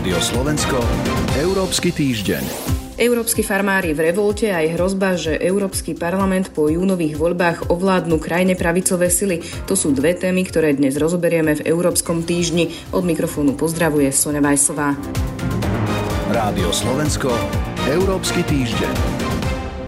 Rádio Slovensko, Európsky týždeň. Európsky farmári v revolte aj hrozba, že Európsky parlament po júnových voľbách ovládnu krajne pravicové sily. To sú dve témy, ktoré dnes rozoberieme v Európskom týždni. Od mikrofónu pozdravuje Sonja Vajsová. Rádio Slovensko, Európsky týždeň.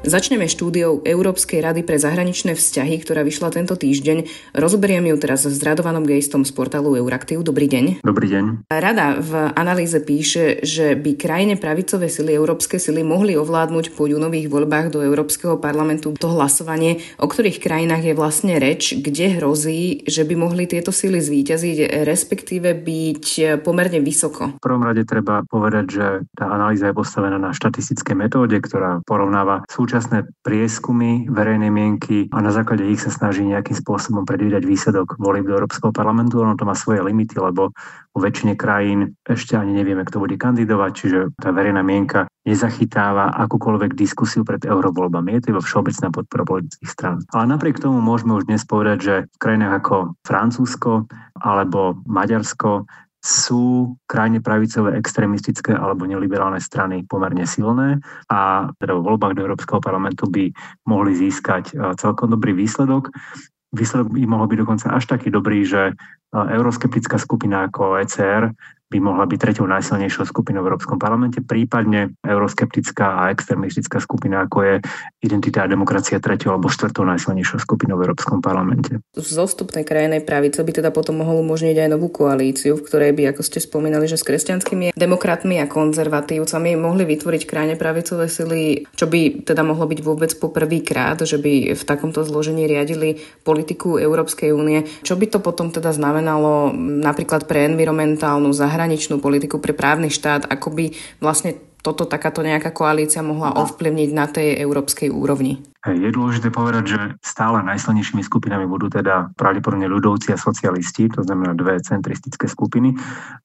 Začneme štúdiou Európskej rady pre zahraničné vzťahy, ktorá vyšla tento týždeň. Rozoberiem ju teraz s Radovanom Gejstom z portálu Euraktiv. Dobrý deň. Dobrý deň. Rada v analýze píše, že by krajine pravicové sily, európske sily mohli ovládnuť po júnových voľbách do Európskeho parlamentu to hlasovanie, o ktorých krajinách je vlastne reč, kde hrozí, že by mohli tieto sily zvíťaziť, respektíve byť pomerne vysoko. V prvom rade treba povedať, že tá analýza je postavená na štatistickej metóde, ktorá porovnáva súčasť súčasné prieskumy verejnej mienky a na základe ich sa snaží nejakým spôsobom predvídať výsledok volieb do Európskeho parlamentu. Ono to má svoje limity, lebo vo väčšine krajín ešte ani nevieme, kto bude kandidovať, čiže tá verejná mienka nezachytáva akúkoľvek diskusiu pred eurovoľbami. Je to iba všeobecná podpora politických strán. Ale napriek tomu môžeme už dnes povedať, že v krajinách ako Francúzsko alebo Maďarsko sú krajne pravicové, extrémistické alebo neliberálne strany pomerne silné a teda vo voľbách do Európskeho parlamentu by mohli získať e, celkom dobrý výsledok. Výsledok by mohol byť dokonca až taký dobrý, že euroskeptická skupina ako ECR by mohla byť treťou najsilnejšou skupinou v Európskom parlamente, prípadne euroskeptická a extremistická skupina, ako je Identita a demokracia treťou alebo štvrtou najsilnejšou skupinou v Európskom parlamente. Zostupnej krajinej pravice by teda potom mohol umožniť aj novú koalíciu, v ktorej by, ako ste spomínali, že s kresťanskými demokratmi a konzervatívcami mohli vytvoriť krajine pravicové sily, čo by teda mohlo byť vôbec po krát, že by v takomto zložení riadili politiku Európskej únie. Čo by to potom teda znamenalo napríklad pre environmentálnu zahraničnú zahraničnú politiku, pre právny štát, ako by vlastne toto takáto nejaká koalícia mohla ovplyvniť na tej európskej úrovni? Je dôležité povedať, že stále najsilnejšími skupinami budú teda pravdepodobne ľudovci a socialisti, to znamená dve centristické skupiny.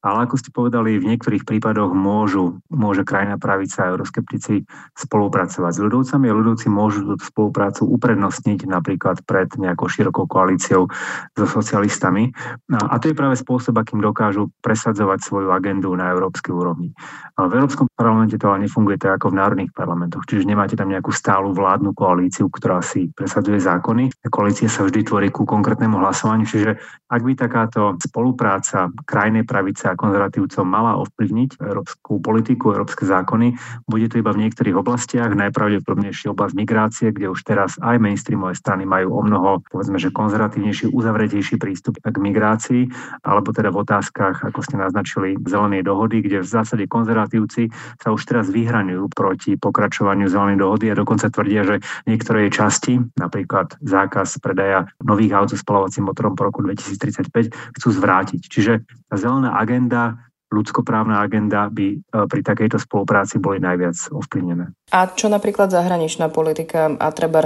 Ale ako ste povedali, v niektorých prípadoch môžu, môže krajná pravica a euroskeptici spolupracovať s ľudovcami a ľudovci môžu túto spoluprácu uprednostniť napríklad pred nejakou širokou koalíciou so socialistami. A to je práve spôsob, akým dokážu presadzovať svoju agendu na európskej úrovni. v Európskom parlamente to ale nefunguje tak ako v národných parlamentoch, čiže nemáte tam nejakú stálu vládnu koalíciu koalíciu, ktorá si presadzuje zákony. Koalícia sa vždy tvorí ku konkrétnemu hlasovaniu, čiže ak by takáto spolupráca krajnej pravice a konzervatívcov mala ovplyvniť európsku politiku, európske zákony, bude to iba v niektorých oblastiach, najpravdepodobnejšie oblasť migrácie, kde už teraz aj mainstreamové strany majú o mnoho, povedzme, že konzervatívnejší, uzavretejší prístup k migrácii, alebo teda v otázkach, ako ste naznačili, zelenej dohody, kde v zásade konzervatívci sa už teraz vyhraňujú proti pokračovaniu zelenej dohody a dokonca tvrdia, že niektoré časti, napríklad zákaz predaja nových aut so spalovacím motorom po roku 2035, chcú zvrátiť. Čiže tá zelená agenda ľudskoprávna agenda by e, pri takejto spolupráci boli najviac ovplyvnené. A čo napríklad zahraničná politika a treba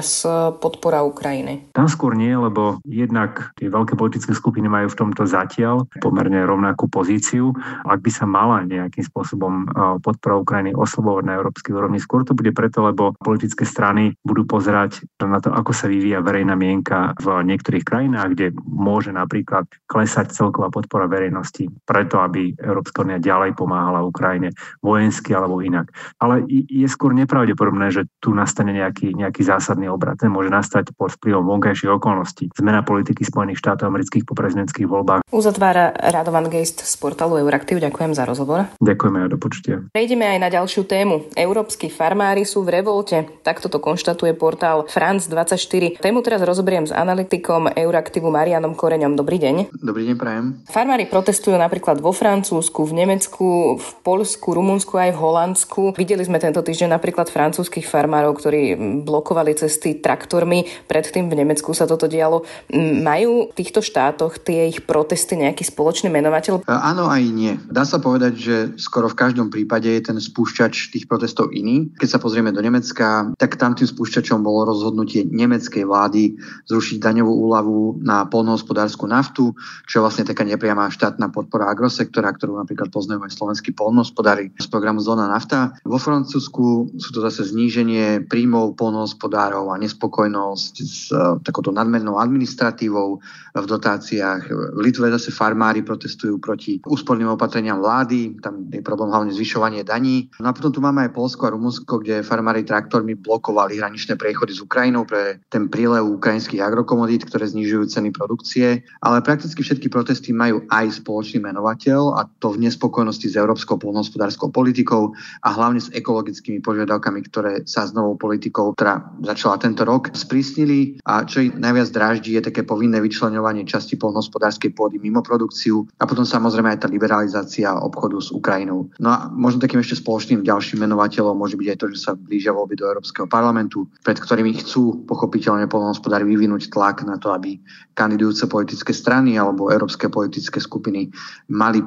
podpora Ukrajiny? Tam skôr nie, lebo jednak tie veľké politické skupiny majú v tomto zatiaľ pomerne rovnakú pozíciu. Ak by sa mala nejakým spôsobom e, podpora Ukrajiny oslobovať na európskej úrovni, skôr to bude preto, lebo politické strany budú pozerať na to, ako sa vyvíja verejná mienka v niektorých krajinách, kde môže napríklad klesať celková podpora verejnosti preto, aby Európska únia ďalej pomáhala Ukrajine vojensky alebo inak. Ale je skôr nepravdepodobné, že tu nastane nejaký, nejaký zásadný obrad. Ten môže nastať pod vplyvom vonkajších okolností. Zmena politiky Spojených štátov amerických po prezidentských voľbách. Uzatvára Radovan Geist z portálu Euraktiv. Ďakujem za rozhovor. Ďakujeme a do počutia. Prejdeme aj na ďalšiu tému. Európsky farmári sú v revolte. Takto to konštatuje portál France24. Tému teraz rozoberiem s analytikom Euraktivu Marianom Koreňom. Dobrý deň. Dobrý deň, prajem. Farmári protestujú napríklad vo Francúzsku, v Nemecku, v Polsku, Rumunsku aj v Holandsku. Videli sme tento týždeň napríklad francúzských farmárov, ktorí blokovali cesty traktormi. Predtým v Nemecku sa toto dialo. Majú v týchto štátoch tie ich protesty nejaký spoločný menovateľ? E, áno aj nie. Dá sa povedať, že skoro v každom prípade je ten spúšťač tých protestov iný. Keď sa pozrieme do Nemecka, tak tam tým spúšťačom bolo rozhodnutie nemeckej vlády zrušiť daňovú úľavu na polnohospodárskú naftu, čo je vlastne taká nepriamá štátna podpora agrosektora, ktorú napríklad napríklad poznajú aj slovenskí polnohospodári z programu Zóna nafta. Vo Francúzsku sú to zase zníženie príjmov polnohospodárov a nespokojnosť s e, takouto nadmernou administratívou v dotáciách. V Litve zase farmári protestujú proti úsporným opatreniam vlády, tam je problém hlavne zvyšovanie daní. No a potom tu máme aj Polsko a Rumunsko, kde farmári traktormi blokovali hraničné priechody s Ukrajinou pre ten prílev ukrajinských agrokomodít, ktoré znižujú ceny produkcie. Ale prakticky všetky protesty majú aj spoločný menovateľ a to nespokojnosti s európskou polnohospodárskou politikou a hlavne s ekologickými požiadavkami, ktoré sa s novou politikou, ktorá začala tento rok, sprísnili. A čo ich najviac dráždi, je také povinné vyčlenovanie časti polnohospodárskej pôdy mimo produkciu a potom samozrejme aj tá liberalizácia obchodu s Ukrajinou. No a možno takým ešte spoločným ďalším menovateľom môže byť aj to, že sa blížia voľby do Európskeho parlamentu, pred ktorými chcú pochopiteľne polnohospodári vyvinúť tlak na to, aby kandidujúce politické strany alebo európske politické skupiny mali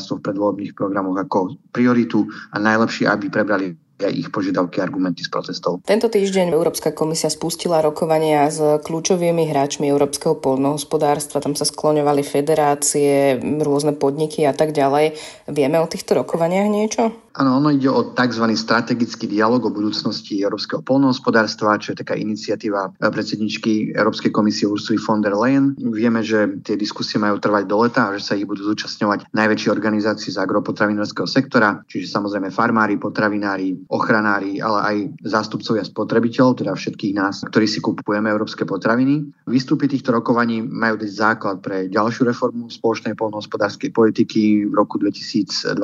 polnohospodárstvo v predvolebných programoch ako prioritu a najlepšie, aby prebrali aj ich požiadavky a argumenty z protestov. Tento týždeň Európska komisia spustila rokovania s kľúčovými hráčmi európskeho polnohospodárstva. Tam sa skloňovali federácie, rôzne podniky a tak ďalej. Vieme o týchto rokovaniach niečo? Áno, ono ide o tzv. strategický dialog o budúcnosti európskeho polnohospodárstva, čo je taká iniciatíva predsedničky Európskej komisie Ursuly von der Leyen. Vieme, že tie diskusie majú trvať do leta a že sa ich budú zúčastňovať najväčšie organizácie z agropotravinárskeho sektora, čiže samozrejme farmári, potravinári, ochranári, ale aj zástupcovia spotrebiteľov, teda všetkých nás, ktorí si kupujeme európske potraviny. Výstupy týchto rokovaní majú dať základ pre ďalšiu reformu spoločnej polnohospodárskej politiky v roku 2027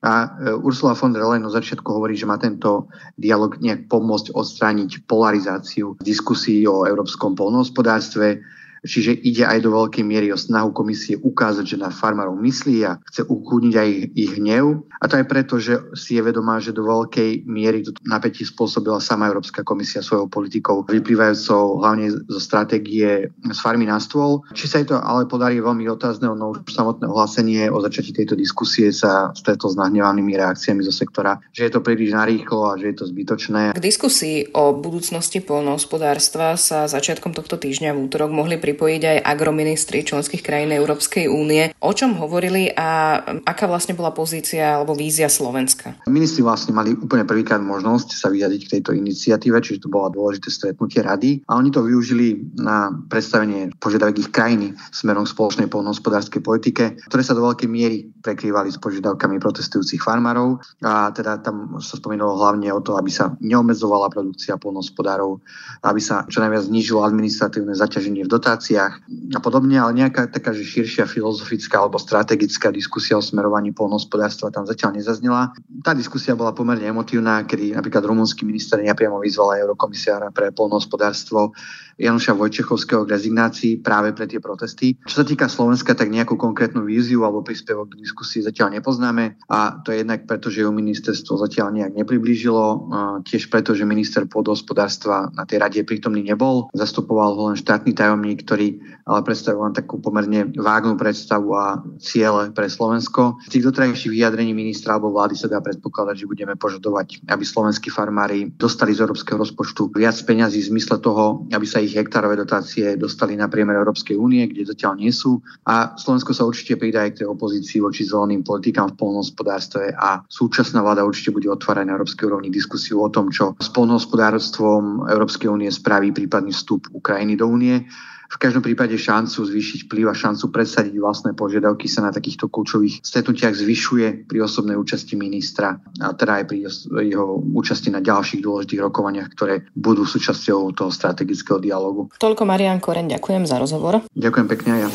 a e, Ursula von der Leyen od začiatku hovorí, že má tento dialog nejak pomôcť odstrániť polarizáciu diskusí o európskom polnohospodárstve, Čiže ide aj do veľkej miery o snahu komisie ukázať, že na farmárov myslí a chce ukludniť aj ich hnev. A to aj preto, že si je vedomá, že do veľkej miery to napätie spôsobila sama Európska komisia svojou politikou, vyplývajúcou hlavne zo stratégie z farmy na stôl. Či sa jej to ale podarí veľmi otázne, no už samotné ohlásenie o začiatí tejto diskusie sa stretlo s nahnevanými reakciami zo sektora, že je to príliš narýchlo a že je to zbytočné. K diskusii o budúcnosti polnohospodárstva sa začiatkom tohto týždňa v útorok mohli pri pripojiť aj agroministri členských krajín Európskej únie. O čom hovorili a aká vlastne bola pozícia alebo vízia Slovenska? Ministri vlastne mali úplne prvýkrát možnosť sa vyjadriť k tejto iniciatíve, čiže to bolo dôležité stretnutie rady a oni to využili na predstavenie požiadavek ich krajiny smerom k spoločnej polnohospodárskej politike, ktoré sa do veľkej miery prekrývali s požiadavkami protestujúcich farmárov a teda tam sa spomínalo hlavne o to, aby sa neobmedzovala produkcia polnohospodárov, aby sa čo najviac znížilo administratívne zaťaženie v dotácii dotáciách a podobne, ale nejaká taká, že širšia filozofická alebo strategická diskusia o smerovaní polnohospodárstva tam zatiaľ nezaznela. Tá diskusia bola pomerne emotívna, kedy napríklad rumunský minister nepriamo vyzval aj eurokomisiára pre polnohospodárstvo Januša Vojčechovského k rezignácii práve pre tie protesty. Čo sa týka Slovenska, tak nejakú konkrétnu víziu alebo príspevok k diskusii zatiaľ nepoznáme a to je jednak preto, že ju ministerstvo zatiaľ nejak nepriblížilo, tiež preto, že minister pôdohospodárstva na tej rade prítomný nebol, zastupoval ho len štátny tajomník, ktorý ale predstavil len takú pomerne vágnu predstavu a ciele pre Slovensko. Z tých dotrajších vyjadrení ministra alebo vlády sa dá predpokladať, že budeme požadovať, aby slovenskí farmári dostali z európskeho rozpočtu viac peňazí v zmysle toho, aby sa ich hektárové dotácie dostali na priemer Európskej únie, kde zatiaľ nie sú. A Slovensko sa určite pridá aj k tej opozícii voči zeleným politikám v polnohospodárstve a súčasná vláda určite bude otvárať na európskej úrovni diskusiu o tom, čo s polnohospodárstvom Európskej únie spraví prípadný vstup Ukrajiny do únie v každom prípade šancu zvýšiť vplyv a šancu presadiť vlastné požiadavky sa na takýchto kľúčových stretnutiach zvyšuje pri osobnej účasti ministra a teda aj pri jeho účasti na ďalších dôležitých rokovaniach, ktoré budú súčasťou toho strategického dialogu. Toľko Marian Koren, ďakujem za rozhovor. Ďakujem pekne aj ja.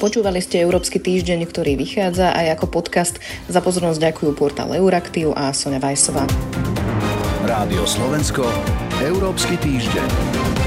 Počúvali ste Európsky týždeň, ktorý vychádza aj ako podcast. Za pozornosť ďakujú portál Euraktiv a Sonja Vajsová. Rádio Slovensko, Európsky týždeň.